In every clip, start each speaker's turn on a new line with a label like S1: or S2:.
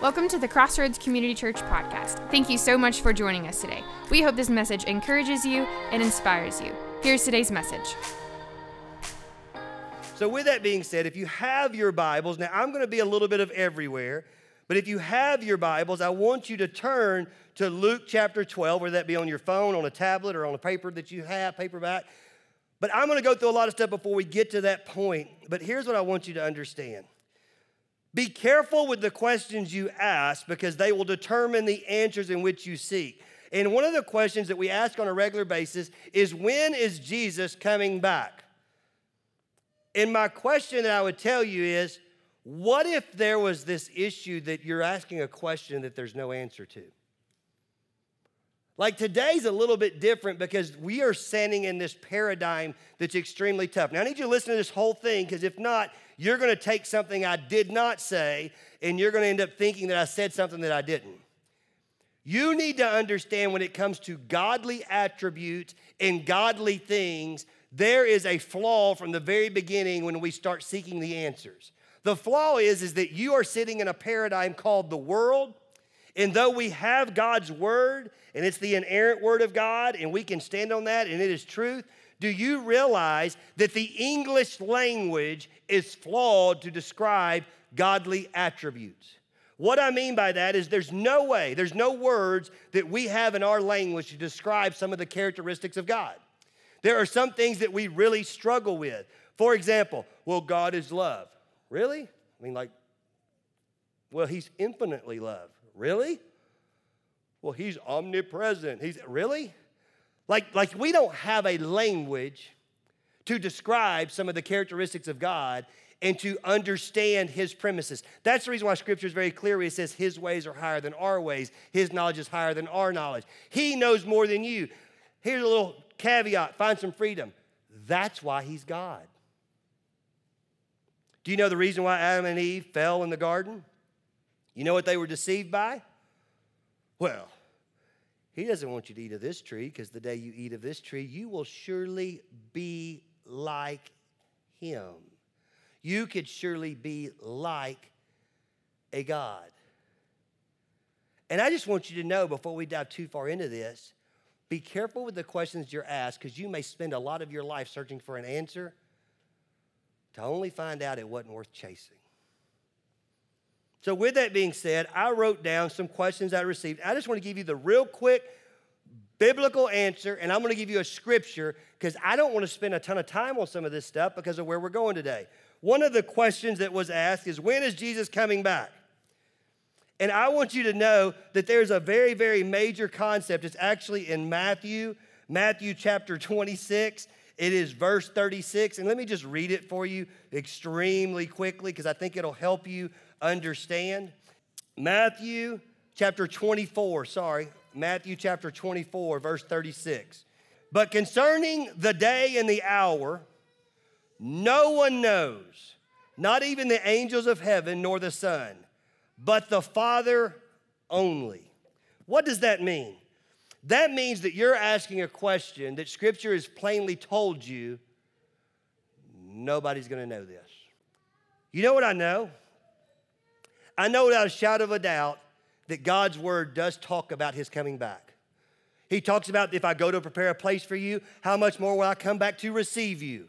S1: Welcome to the Crossroads Community Church podcast. Thank you so much for joining us today. We hope this message encourages you and inspires you. Here's today's message.
S2: So, with that being said, if you have your Bibles, now I'm going to be a little bit of everywhere, but if you have your Bibles, I want you to turn to Luke chapter 12, whether that be on your phone, on a tablet, or on a paper that you have, paperback. But I'm going to go through a lot of stuff before we get to that point. But here's what I want you to understand be careful with the questions you ask because they will determine the answers in which you seek. And one of the questions that we ask on a regular basis is when is Jesus coming back? And my question that I would tell you is what if there was this issue that you're asking a question that there's no answer to? Like today's a little bit different because we are standing in this paradigm that's extremely tough. Now, I need you to listen to this whole thing because if not, you're going to take something I did not say and you're going to end up thinking that I said something that I didn't. You need to understand when it comes to godly attributes and godly things, there is a flaw from the very beginning when we start seeking the answers. The flaw is, is that you are sitting in a paradigm called the world. And though we have God's word, and it's the inerrant word of God, and we can stand on that, and it is truth, do you realize that the English language is flawed to describe godly attributes? What I mean by that is there's no way, there's no words that we have in our language to describe some of the characteristics of God. There are some things that we really struggle with. For example, well, God is love. Really? I mean, like, well, He's infinitely love. Really? Well, He's omnipresent. He's really? Like, like we don't have a language to describe some of the characteristics of God and to understand his premises. That's the reason why scripture is very clear. It says his ways are higher than our ways, his knowledge is higher than our knowledge. He knows more than you. Here's a little caveat find some freedom. That's why he's God. Do you know the reason why Adam and Eve fell in the garden? You know what they were deceived by? Well, he doesn't want you to eat of this tree because the day you eat of this tree, you will surely be like him. You could surely be like a God. And I just want you to know before we dive too far into this be careful with the questions you're asked because you may spend a lot of your life searching for an answer to only find out it wasn't worth chasing. So, with that being said, I wrote down some questions I received. I just want to give you the real quick biblical answer, and I'm going to give you a scripture because I don't want to spend a ton of time on some of this stuff because of where we're going today. One of the questions that was asked is when is Jesus coming back? And I want you to know that there's a very, very major concept. It's actually in Matthew, Matthew chapter 26. It is verse 36. And let me just read it for you extremely quickly because I think it'll help you understand. Matthew chapter 24, sorry, Matthew chapter 24, verse 36. But concerning the day and the hour, no one knows, not even the angels of heaven nor the Son, but the Father only. What does that mean? That means that you're asking a question that Scripture has plainly told you nobody's gonna know this. You know what I know? I know without a shadow of a doubt that God's word does talk about his coming back. He talks about if I go to prepare a place for you, how much more will I come back to receive you?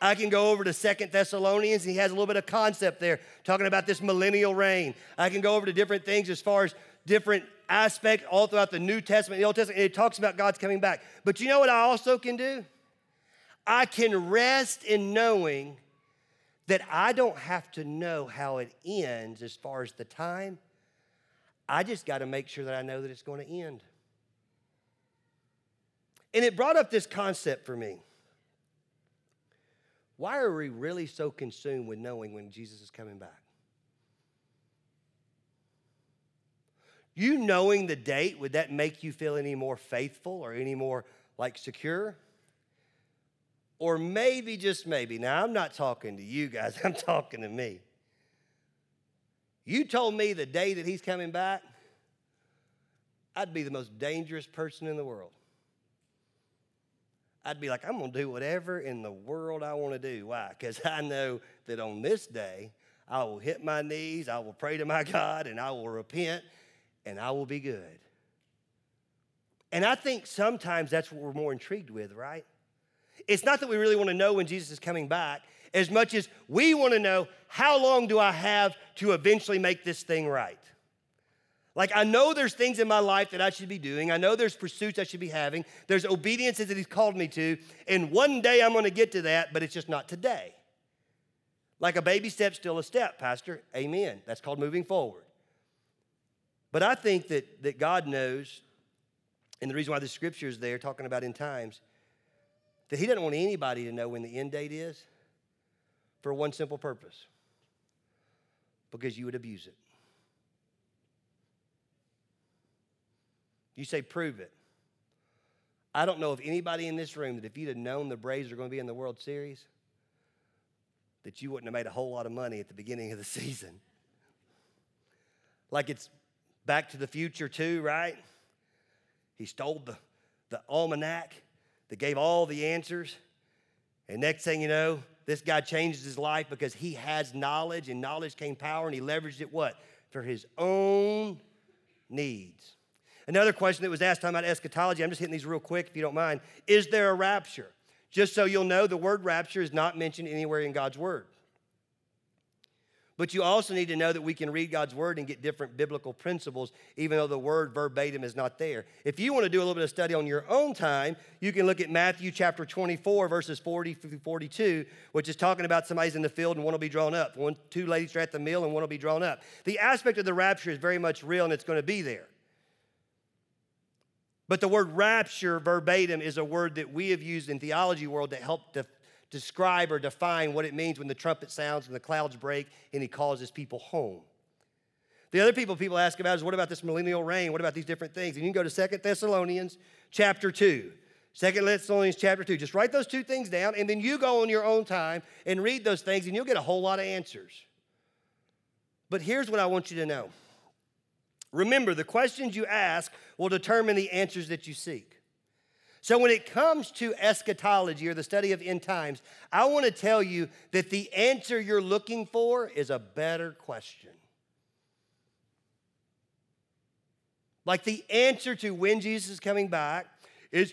S2: I can go over to Second Thessalonians, and he has a little bit of concept there, talking about this millennial reign. I can go over to different things as far as different aspects all throughout the New Testament, the Old Testament. It talks about God's coming back. But you know what I also can do? I can rest in knowing that I don't have to know how it ends as far as the time. I just got to make sure that I know that it's going to end. And it brought up this concept for me. Why are we really so consumed with knowing when Jesus is coming back? You knowing the date, would that make you feel any more faithful or any more like secure? Or maybe, just maybe, now I'm not talking to you guys, I'm talking to me. You told me the day that he's coming back, I'd be the most dangerous person in the world. I'd be like, I'm going to do whatever in the world I want to do. Why? Because I know that on this day, I will hit my knees, I will pray to my God, and I will repent, and I will be good. And I think sometimes that's what we're more intrigued with, right? It's not that we really want to know when Jesus is coming back, as much as we want to know how long do I have to eventually make this thing right? Like, I know there's things in my life that I should be doing. I know there's pursuits I should be having. There's obediences that He's called me to. And one day I'm going to get to that, but it's just not today. Like a baby step, still a step, Pastor. Amen. That's called moving forward. But I think that, that God knows, and the reason why the scripture is there talking about in times, that He doesn't want anybody to know when the end date is for one simple purpose because you would abuse it. You say, prove it. I don't know of anybody in this room that if you'd have known the Braves are going to be in the World Series, that you wouldn't have made a whole lot of money at the beginning of the season. Like it's back to the future, too, right? He stole the, the almanac that gave all the answers. And next thing you know, this guy changes his life because he has knowledge, and knowledge came power, and he leveraged it what? For his own needs. Another question that was asked talking about eschatology, I'm just hitting these real quick if you don't mind. Is there a rapture? Just so you'll know, the word rapture is not mentioned anywhere in God's word. But you also need to know that we can read God's word and get different biblical principles, even though the word verbatim is not there. If you want to do a little bit of study on your own time, you can look at Matthew chapter 24, verses 40 through 42, which is talking about somebody's in the field and one will be drawn up. One, two ladies are at the mill and one will be drawn up. The aspect of the rapture is very much real and it's going to be there. But the word rapture verbatim is a word that we have used in theology world to help to describe or define what it means when the trumpet sounds and the clouds break and he calls his people home. The other people people ask about is what about this millennial reign? What about these different things? And you can go to Second Thessalonians chapter 2. Second Thessalonians chapter 2. Just write those two things down and then you go on your own time and read those things and you'll get a whole lot of answers. But here's what I want you to know. Remember, the questions you ask will determine the answers that you seek. So, when it comes to eschatology or the study of end times, I want to tell you that the answer you're looking for is a better question. Like the answer to when Jesus is coming back is,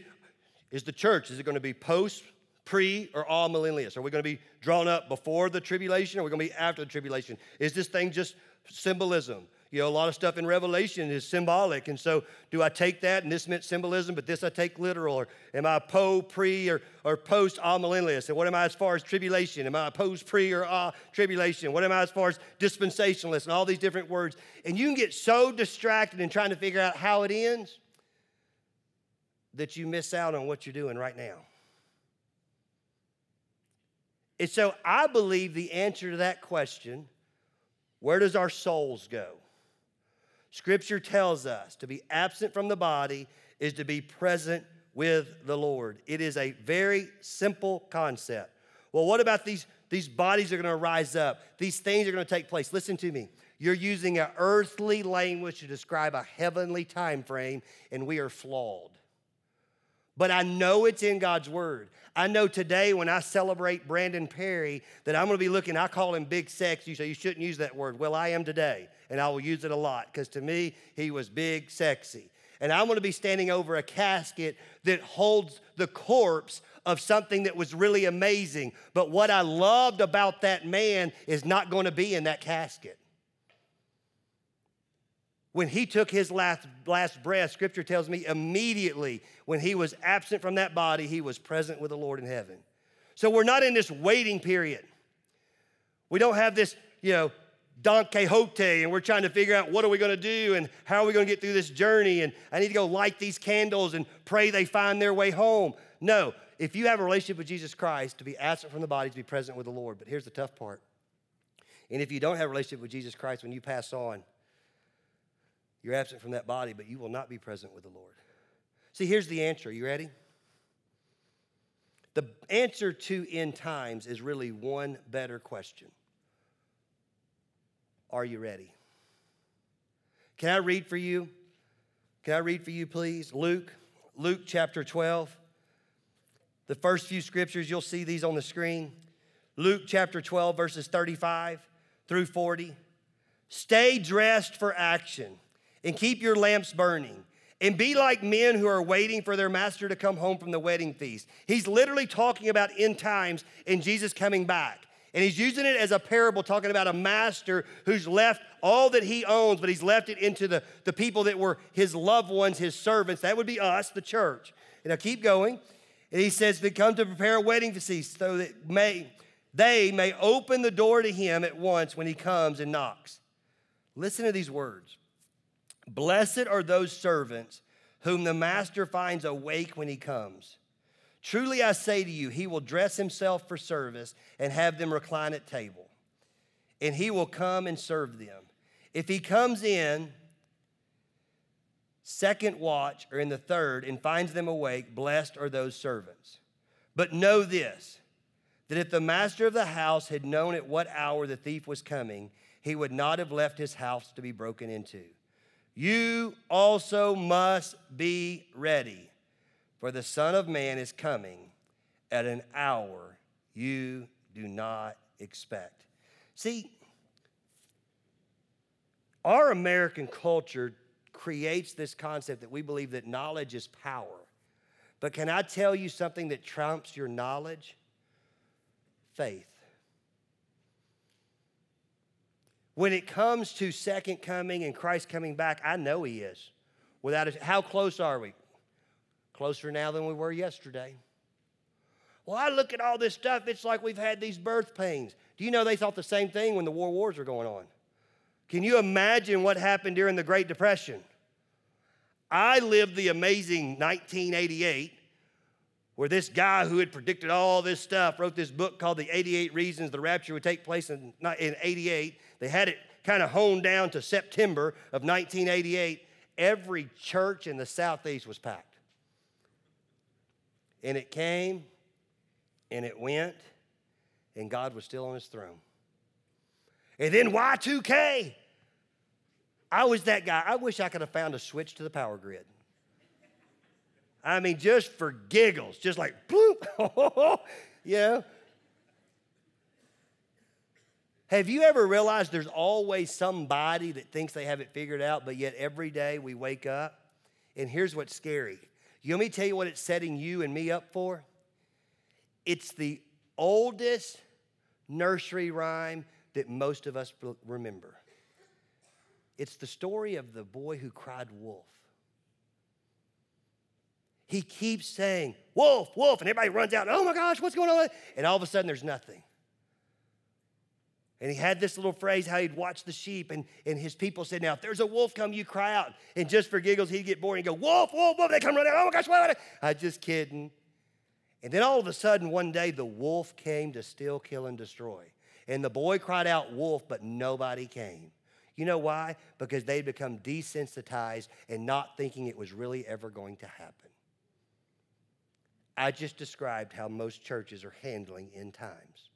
S2: is the church, is it going to be post, pre, or amillennialist? Are we going to be drawn up before the tribulation or are we going to be after the tribulation? Is this thing just symbolism? You know, a lot of stuff in Revelation is symbolic. And so, do I take that and this meant symbolism, but this I take literal? Or am I po, pre, or, or post amillennialist? And what am I as far as tribulation? Am I post, pre, or ah tribulation? What am I as far as dispensationalist? And all these different words. And you can get so distracted in trying to figure out how it ends that you miss out on what you're doing right now. And so, I believe the answer to that question where does our souls go? Scripture tells us to be absent from the body is to be present with the Lord. It is a very simple concept. Well, what about these, these bodies are going to rise up? These things are going to take place. Listen to me. You're using an earthly language to describe a heavenly time frame, and we are flawed. But I know it's in God's word. I know today when I celebrate Brandon Perry that I'm going to be looking, I call him big sex. You say you shouldn't use that word. Well, I am today, and I will use it a lot because to me, he was big sexy. And I'm going to be standing over a casket that holds the corpse of something that was really amazing. But what I loved about that man is not going to be in that casket when he took his last, last breath, scripture tells me immediately when he was absent from that body, he was present with the Lord in heaven. So we're not in this waiting period. We don't have this, you know, Don Quixote, and we're trying to figure out what are we going to do and how are we going to get through this journey, and I need to go light these candles and pray they find their way home. No, if you have a relationship with Jesus Christ, to be absent from the body, to be present with the Lord. But here's the tough part. And if you don't have a relationship with Jesus Christ when you pass on, you're absent from that body, but you will not be present with the Lord. See, here's the answer. You ready? The answer to end times is really one better question Are you ready? Can I read for you? Can I read for you, please? Luke, Luke chapter 12. The first few scriptures, you'll see these on the screen. Luke chapter 12, verses 35 through 40. Stay dressed for action and keep your lamps burning. And be like men who are waiting for their master to come home from the wedding feast. He's literally talking about end times and Jesus coming back. And he's using it as a parable, talking about a master who's left all that he owns, but he's left it into the, the people that were his loved ones, his servants. That would be us, the church. And I keep going. And he says, They come to prepare a wedding feast so that may, they may open the door to him at once when he comes and knocks. Listen to these words Blessed are those servants whom the master finds awake when he comes. Truly I say to you, he will dress himself for service and have them recline at table, and he will come and serve them. If he comes in, second watch or in the third and finds them awake, blessed are those servants. But know this that if the master of the house had known at what hour the thief was coming, he would not have left his house to be broken into. You also must be ready for the Son of Man is coming at an hour you do not expect. See, our American culture creates this concept that we believe that knowledge is power. But can I tell you something that trumps your knowledge? Faith. When it comes to second coming and Christ coming back, I know he is. Without a, how close are we? Closer now than we were yesterday. Well, I look at all this stuff, it's like we've had these birth pains. Do you know they thought the same thing when the war wars were going on? Can you imagine what happened during the Great Depression? I lived the amazing 1988 where this guy who had predicted all this stuff wrote this book called The 88 Reasons the Rapture Would Take Place in, in 88. They had it kind of honed down to September of 1988. Every church in the Southeast was packed. And it came and it went, and God was still on his throne. And then Y2K. I was that guy. I wish I could have found a switch to the power grid. I mean, just for giggles, just like bloop, know. Have you ever realized there's always somebody that thinks they have it figured out, but yet every day we wake up? And here's what's scary you want me to tell you what it's setting you and me up for? It's the oldest nursery rhyme that most of us remember. It's the story of the boy who cried wolf. He keeps saying, Wolf, wolf, and everybody runs out, oh my gosh, what's going on? And all of a sudden, there's nothing. And he had this little phrase how he'd watch the sheep, and, and his people said, Now, if there's a wolf come, you cry out. And just for giggles, he'd get bored and go, Wolf, wolf, wolf. They come running out. Oh my gosh, what? I just kidding. And then all of a sudden, one day, the wolf came to steal, kill, and destroy. And the boy cried out, Wolf, but nobody came. You know why? Because they'd become desensitized and not thinking it was really ever going to happen. I just described how most churches are handling end times.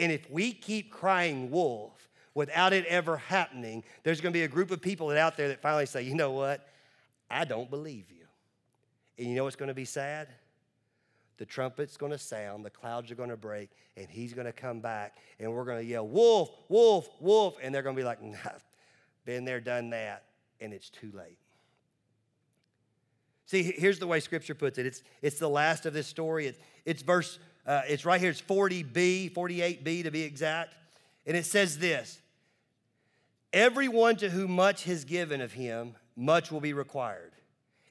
S2: And if we keep crying wolf without it ever happening, there's going to be a group of people out there that finally say, you know what? I don't believe you. And you know what's going to be sad? The trumpet's going to sound, the clouds are going to break, and he's going to come back, and we're going to yell, Wolf, Wolf, Wolf. And they're going to be like, nah, been there, done that, and it's too late. See, here's the way Scripture puts it. It's, it's the last of this story. It's, it's verse uh, it's right here, it's 40b, 48b to be exact. And it says this Everyone to whom much is given of him, much will be required.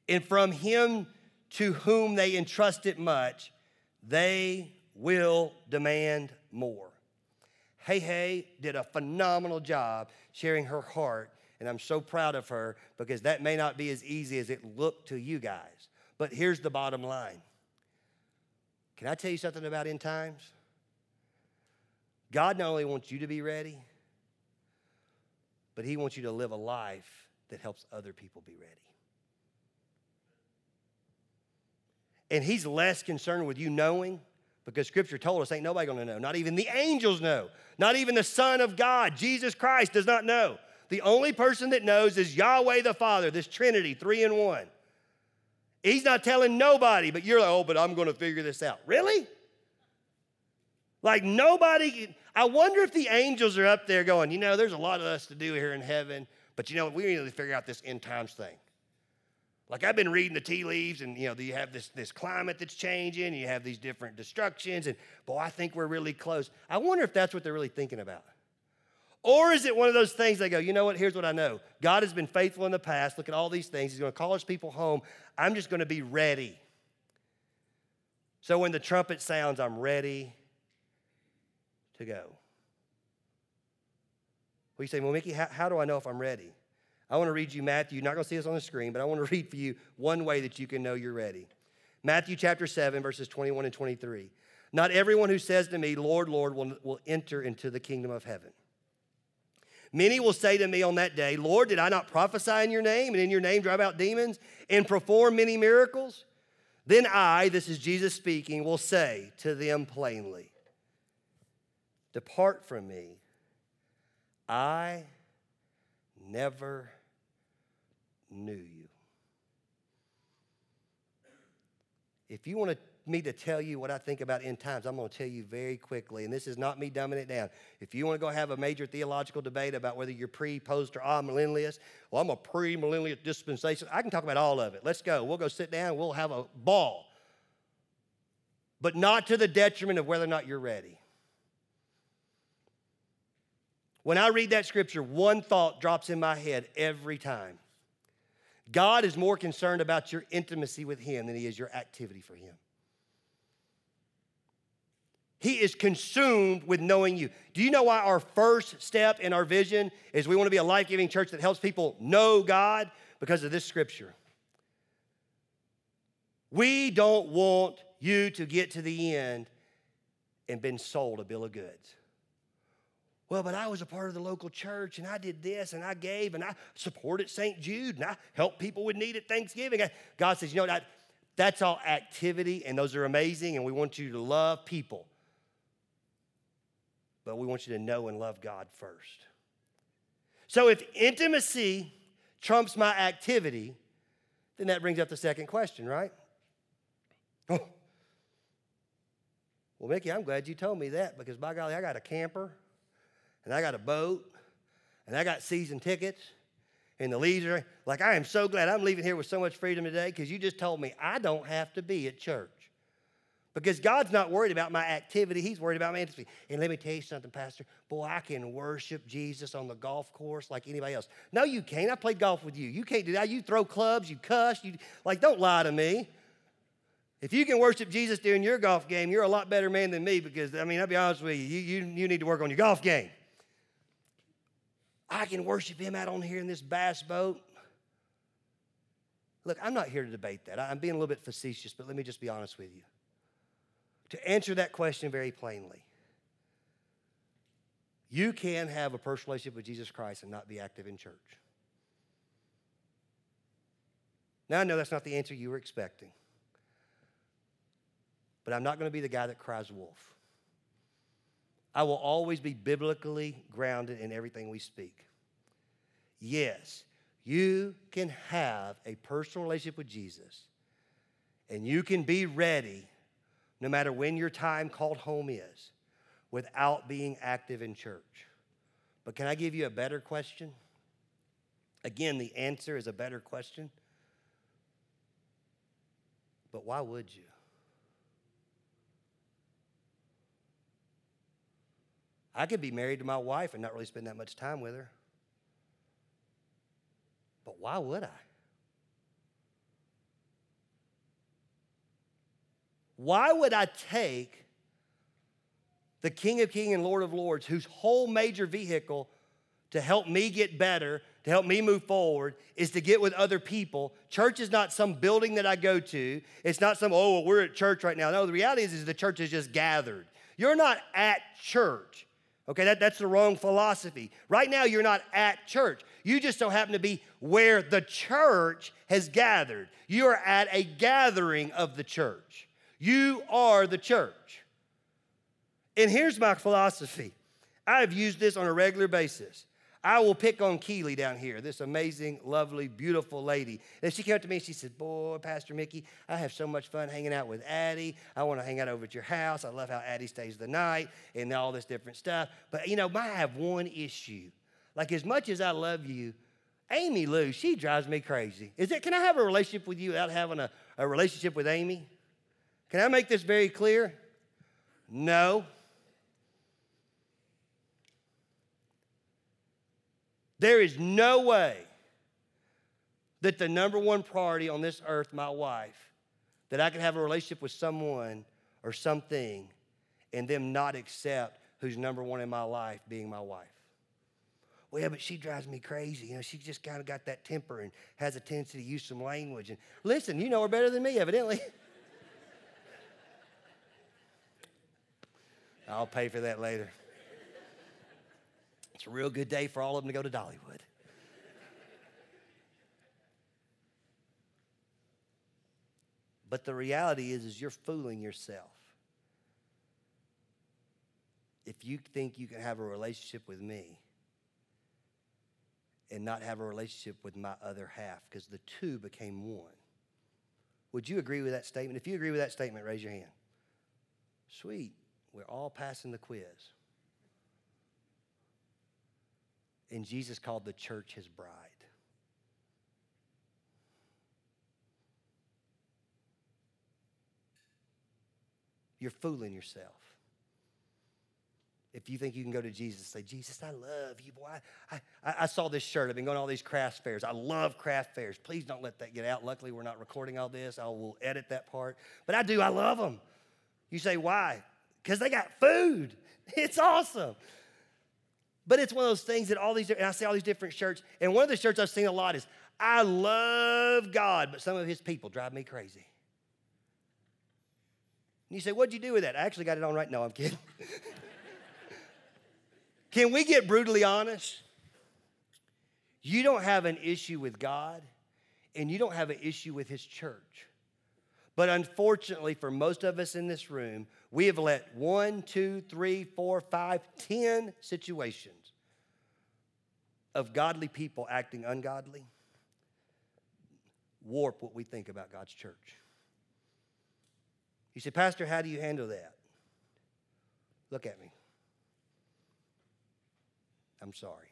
S2: And from him to whom they entrust it much, they will demand more. Hey Hey did a phenomenal job sharing her heart, and I'm so proud of her because that may not be as easy as it looked to you guys. But here's the bottom line can I tell you something about end times? God not only wants you to be ready, but He wants you to live a life that helps other people be ready. And He's less concerned with you knowing because Scripture told us ain't nobody gonna know. Not even the angels know. Not even the Son of God, Jesus Christ, does not know. The only person that knows is Yahweh the Father, this Trinity, three in one. He's not telling nobody, but you're like, oh, but I'm going to figure this out. Really? Like nobody, I wonder if the angels are up there going, you know, there's a lot of us to do here in heaven, but you know, what? we need to figure out this end times thing. Like I've been reading the tea leaves, and you know, you have this, this climate that's changing, you have these different destructions, and boy, I think we're really close. I wonder if that's what they're really thinking about. Or is it one of those things they go, you know what, here's what I know. God has been faithful in the past. Look at all these things. He's going to call his people home. I'm just going to be ready. So when the trumpet sounds, I'm ready to go. Well, you say, well, Mickey, how, how do I know if I'm ready? I want to read you Matthew. You're not going to see this on the screen, but I want to read for you one way that you can know you're ready. Matthew chapter 7, verses 21 and 23. Not everyone who says to me, Lord, Lord, will, will enter into the kingdom of heaven. Many will say to me on that day, Lord, did I not prophesy in your name and in your name drive out demons and perform many miracles? Then I, this is Jesus speaking, will say to them plainly, Depart from me. I never knew you. If you want me to tell you what I think about end times, I'm going to tell you very quickly, and this is not me dumbing it down. If you want to go have a major theological debate about whether you're pre, post, or amillennialist, well, I'm a pre millennialist dispensation. I can talk about all of it. Let's go. We'll go sit down. We'll have a ball. But not to the detriment of whether or not you're ready. When I read that scripture, one thought drops in my head every time. God is more concerned about your intimacy with Him than He is your activity for Him. He is consumed with knowing you. Do you know why our first step in our vision is we want to be a life giving church that helps people know God? Because of this scripture. We don't want you to get to the end and been sold a bill of goods. Well, but I was a part of the local church and I did this and I gave and I supported St. Jude and I helped people with need at Thanksgiving. God says, you know, that, that's all activity and those are amazing and we want you to love people. But we want you to know and love God first. So if intimacy trumps my activity, then that brings up the second question, right? Oh. Well, Mickey, I'm glad you told me that because by golly, I got a camper and I got a boat, and I got season tickets, and the leader, like, I am so glad I'm leaving here with so much freedom today because you just told me I don't have to be at church. Because God's not worried about my activity, He's worried about my intimacy. And let me tell you something, Pastor. Boy, I can worship Jesus on the golf course like anybody else. No, you can't. I played golf with you. You can't do that. You throw clubs, you cuss, you like, don't lie to me. If you can worship Jesus during your golf game, you're a lot better man than me because, I mean, I'll be honest with you, you, you, you need to work on your golf game. I can worship him out on here in this bass boat. Look, I'm not here to debate that. I'm being a little bit facetious, but let me just be honest with you. To answer that question very plainly, you can have a personal relationship with Jesus Christ and not be active in church. Now, I know that's not the answer you were expecting, but I'm not going to be the guy that cries wolf. I will always be biblically grounded in everything we speak. Yes, you can have a personal relationship with Jesus, and you can be ready no matter when your time called home is without being active in church. But can I give you a better question? Again, the answer is a better question. But why would you? I could be married to my wife and not really spend that much time with her. But why would I? Why would I take the King of Kings and Lord of Lords, whose whole major vehicle to help me get better, to help me move forward, is to get with other people. Church is not some building that I go to. It's not some, oh, well, we're at church right now. No, the reality is, is the church is just gathered. You're not at church. Okay, that, that's the wrong philosophy. Right now, you're not at church. You just don't happen to be where the church has gathered. You are at a gathering of the church. You are the church. And here's my philosophy I've used this on a regular basis. I will pick on Keely down here, this amazing, lovely, beautiful lady. And she came up to me and she said, Boy, Pastor Mickey, I have so much fun hanging out with Addie. I want to hang out over at your house. I love how Addie stays the night and all this different stuff. But, you know, I have one issue. Like, as much as I love you, Amy Lou, she drives me crazy. Is it, can I have a relationship with you without having a, a relationship with Amy? Can I make this very clear? No. There is no way that the number one priority on this earth, my wife, that I could have a relationship with someone or something and them not accept who's number one in my life being my wife. Well, yeah, but she drives me crazy. You know, she just kind of got that temper and has a tendency to use some language. And listen, you know her better than me, evidently. I'll pay for that later. It's a real good day for all of them to go to Dollywood. But the reality is, is you're fooling yourself. If you think you can have a relationship with me and not have a relationship with my other half, because the two became one. Would you agree with that statement? If you agree with that statement, raise your hand. Sweet. We're all passing the quiz. And Jesus called the church his bride. You're fooling yourself. If you think you can go to Jesus and say, Jesus, I love you, boy. I, I, I, saw this shirt. I've been going to all these craft fairs. I love craft fairs. Please don't let that get out. Luckily, we're not recording all this. I will edit that part. But I do. I love them. You say, why? Because they got food. It's awesome. But it's one of those things that all these, and I see all these different shirts, and one of the shirts I've seen a lot is, I love God, but some of his people drive me crazy. And you say, What'd you do with that? I actually got it on right now, I'm kidding. Can we get brutally honest? You don't have an issue with God, and you don't have an issue with his church. But unfortunately, for most of us in this room, we have let one, two, three, four, five, ten situations of godly people acting ungodly warp what we think about God's church. You say, Pastor, how do you handle that? Look at me. I'm sorry.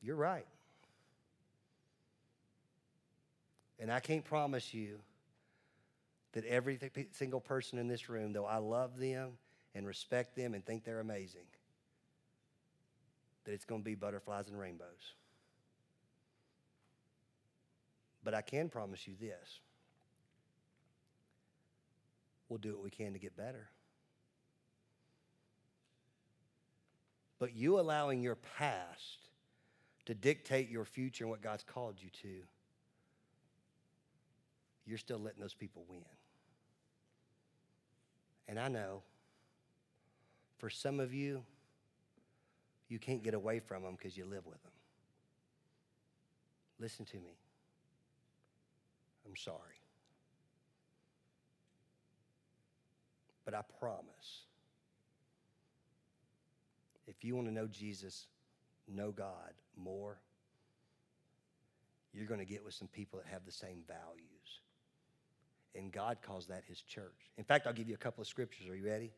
S2: You're right. And I can't promise you that every single person in this room, though I love them and respect them and think they're amazing, that it's going to be butterflies and rainbows. But I can promise you this we'll do what we can to get better. But you allowing your past to dictate your future and what God's called you to, you're still letting those people win. And I know for some of you, you can't get away from them because you live with them. Listen to me. I'm sorry. But I promise if you want to know Jesus, know God more, you're going to get with some people that have the same values. And God calls that his church. In fact, I'll give you a couple of scriptures. Are you ready?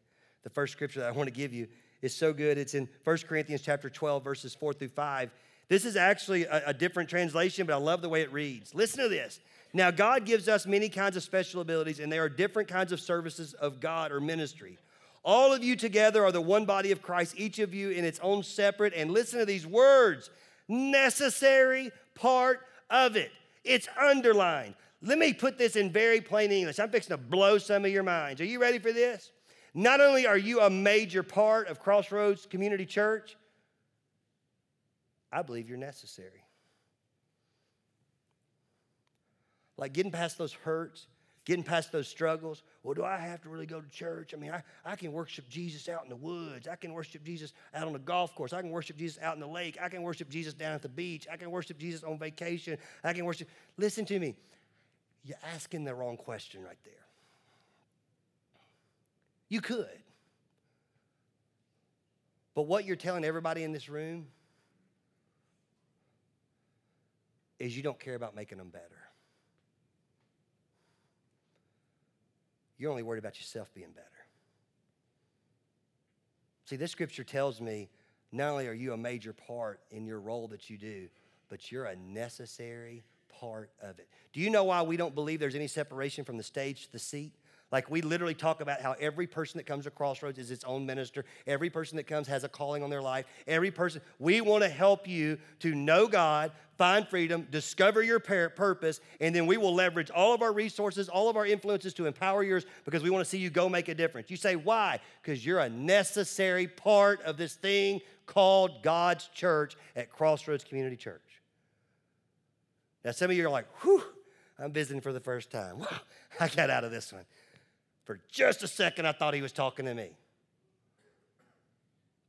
S2: the first scripture that I want to give you is so good. It's in 1 Corinthians chapter 12, verses 4 through 5. This is actually a, a, different translation, but I love the way it reads. Listen to this. Now, God gives us many kinds of special abilities, and there are different kinds of services of God or ministry. All of you together are the one body of Christ, each of you in its own separate, and listen to these words necessary part of it. It's underlined. Let me put this in very plain English. I'm fixing to blow some of your minds. Are you ready for this? Not only are you a major part of Crossroads Community Church, I believe you're necessary. Like getting past those hurts, getting past those struggles. Well, do I have to really go to church? I mean, I, I can worship Jesus out in the woods. I can worship Jesus out on the golf course. I can worship Jesus out in the lake. I can worship Jesus down at the beach. I can worship Jesus on vacation. I can worship. Listen to me. You're asking the wrong question right there. You could. But what you're telling everybody in this room is you don't care about making them better. You're only worried about yourself being better. See, this scripture tells me not only are you a major part in your role that you do, but you're a necessary part of it. Do you know why we don't believe there's any separation from the stage to the seat? Like we literally talk about how every person that comes to Crossroads is its own minister. Every person that comes has a calling on their life. Every person, we want to help you to know God, find freedom, discover your purpose, and then we will leverage all of our resources, all of our influences to empower yours because we want to see you go make a difference. You say, why? Because you're a necessary part of this thing called God's church at Crossroads Community Church. Now, some of you are like, whew, I'm visiting for the first time. Wow, I got out of this one. For just a second, I thought he was talking to me.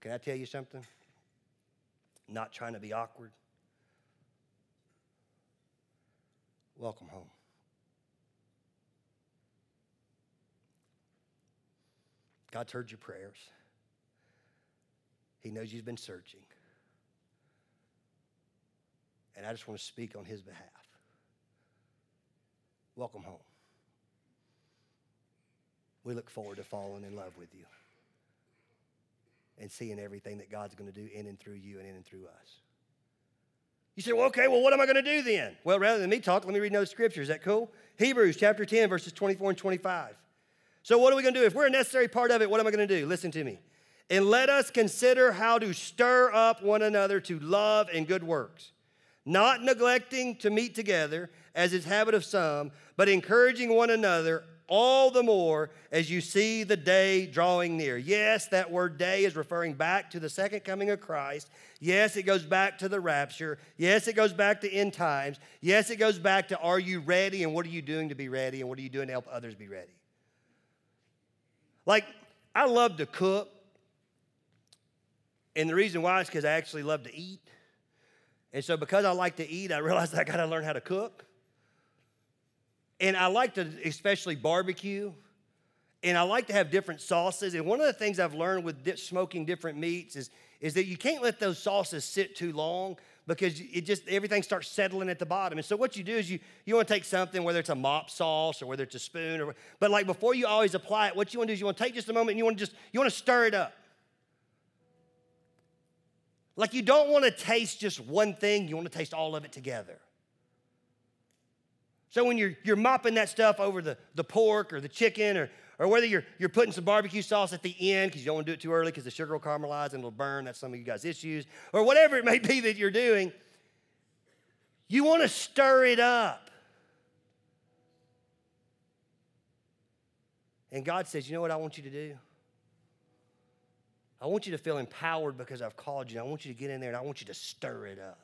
S2: Can I tell you something? Not trying to be awkward. Welcome home. God's heard your prayers. He knows you've been searching. And I just want to speak on his behalf. Welcome home we look forward to falling in love with you and seeing everything that God's going to do in and through you and in and through us. You say, well, okay, well, what am I going to do then? Well, rather than me talk, let me read another scripture. Is that cool? Hebrews chapter 10, verses 24 and 25. So, what are we going to do? If we're a necessary part of it, what am I going to do? Listen to me. And let us consider how to stir up one another to love and good works, not neglecting to meet together, as is habit of some, but encouraging one another all the more as you see the day drawing near. Yes, that word day is referring back to the second coming of Christ. Yes, it goes back to the rapture. Yes, it goes back to end times. Yes, it goes back to are you ready and what are you doing to be ready and what are you doing to help others be ready? Like, I love to cook. And the reason why is because I actually love to eat. And so, because I like to eat, I realized I got to learn how to cook. And I like to especially barbecue. And I like to have different sauces. And one of the things I've learned with di- smoking different meats is, is that you can't let those sauces sit too long because it just everything starts settling at the bottom. And so what you do is you you want to take something, whether it's a mop sauce or whether it's a spoon, or but like before you always apply it, what you want to do is you want to take just a moment and you want to just you want to stir it up. Like you don't want to taste just one thing, you want to taste all of it together. So when you're, you're mopping that stuff over the, the pork or the chicken or, or whether you're, you're putting some barbecue sauce at the end because you don't want to do it too early because the sugar will caramelize and it'll burn. That's some of you guys' issues. Or whatever it may be that you're doing, you want to stir it up. And God says, You know what I want you to do? I want you to feel empowered because I've called you. I want you to get in there and I want you to stir it up.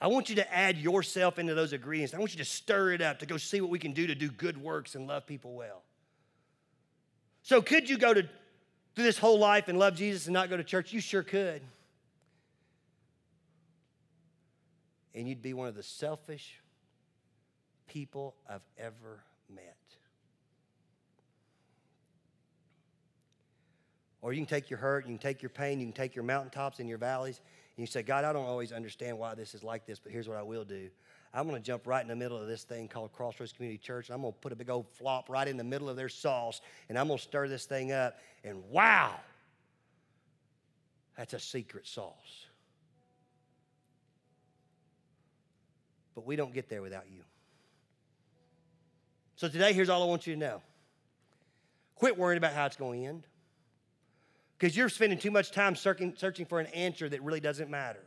S2: I want you to add yourself into those ingredients. I want you to stir it up to go see what we can do to do good works and love people well. So, could you go to through this whole life and love Jesus and not go to church? You sure could. And you'd be one of the selfish people I've ever met. Or you can take your hurt, you can take your pain, you can take your mountaintops and your valleys, and you say, God, I don't always understand why this is like this, but here's what I will do. I'm going to jump right in the middle of this thing called Crossroads Community Church. And I'm going to put a big old flop right in the middle of their sauce, and I'm going to stir this thing up. And wow, that's a secret sauce. But we don't get there without you. So today, here's all I want you to know quit worrying about how it's going to end because you're spending too much time searching, for an answer that really doesn't matter.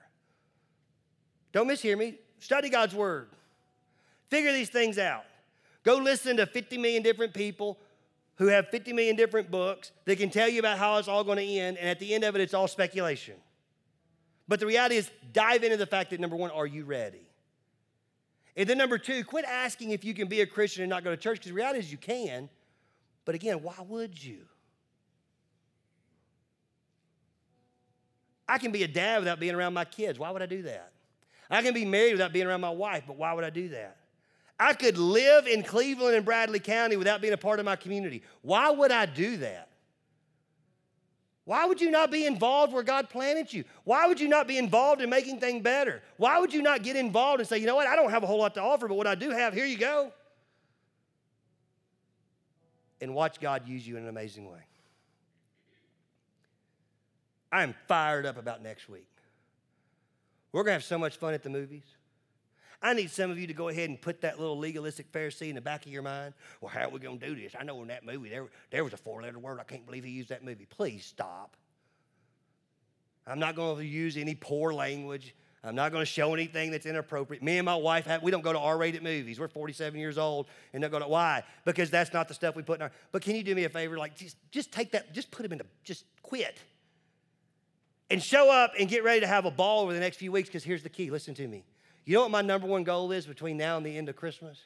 S2: Don't mishear me. Study God's word. Figure these things out. Go listen to 50 million different people who have 50 million different books that can tell you about how it's all going to end, and at the end of it, it's all speculation. But the reality is, dive into the fact that number one, are you ready? And then number two, quit asking if you can be a Christian and not go to church, because the reality is you can. But again, why would you? I can be a dad without being around my kids. Why would I do that? I can be married without being around my wife, but why would I do that? I could live in Cleveland and Bradley County without being a part of my community. Why would I do that? Why would you not be involved where God planted you? Why would you not be involved in making things better? Why would you not get involved and say, you know what, I don't have a whole lot to offer, but what I do have, here you go? And watch God use you in an amazing way. I'm fired up about next week. We're going to have so much fun at the movies. I need some of you to go ahead and put that little legalistic Pharisee in the back of your mind. Well, how are we going to do this? I know in that movie there, there was a four letter word. I can't believe he used that movie. Please stop. I'm not going to use any poor language. I'm not going to show anything that's inappropriate. Me and my wife, we don't go to R-rated movies. We're 47 years old and don't go to why? Because that's not the stuff we put in our. But can you do me a favor? Like just, just take that, just put him in the, just quit, and show up and get ready to have a ball over the next few weeks. Because here's the key. Listen to me. You know what my number one goal is between now and the end of Christmas?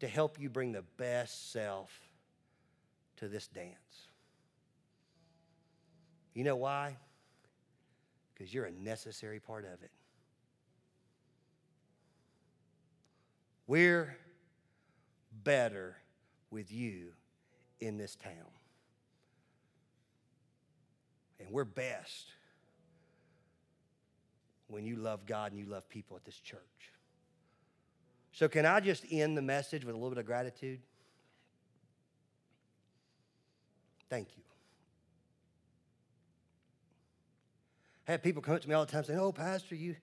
S2: To help you bring the best self to this dance. You know why? Because you're a necessary part of it. We're better with you in this town. We're best when you love God and you love people at this church. So, can I just end the message with a little bit of gratitude? Thank you. I have people come up to me all the time saying, Oh, Pastor, you,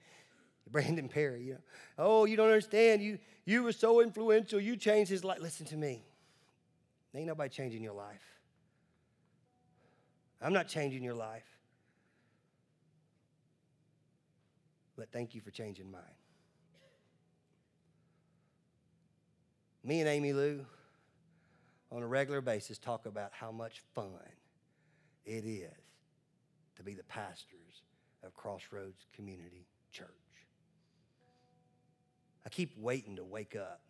S2: Brandon Perry, you know, oh, you don't understand. You, you were so influential. You changed his life. Listen to me. Ain't nobody changing your life. I'm not changing your life. but thank you for changing mine. Me and Amy Lou, on a regular basis, talk about how much fun it is to be the pastors of Crossroads Community Church. I keep waiting to wake up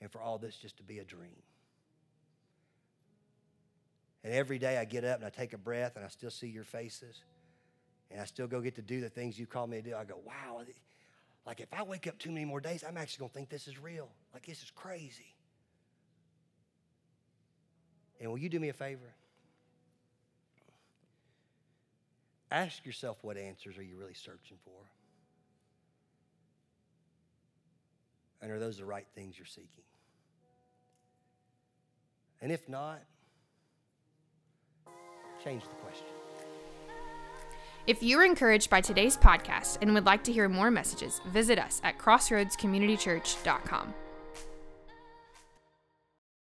S2: and for all this just to be a dream. And every day I get up and I take a breath and I still see your faces and I still go get to do the things you call me to do, I go, wow, like if I wake up too many more days, I'm actually going to think this is real. Like this is crazy. And will you do me a favor? Ask yourself what answers are you really searching for? And are those the right things you're seeking? And if not, change the question.
S1: If you were encouraged by today's podcast and would like to hear more messages, visit us at crossroadscommunitychurch.com.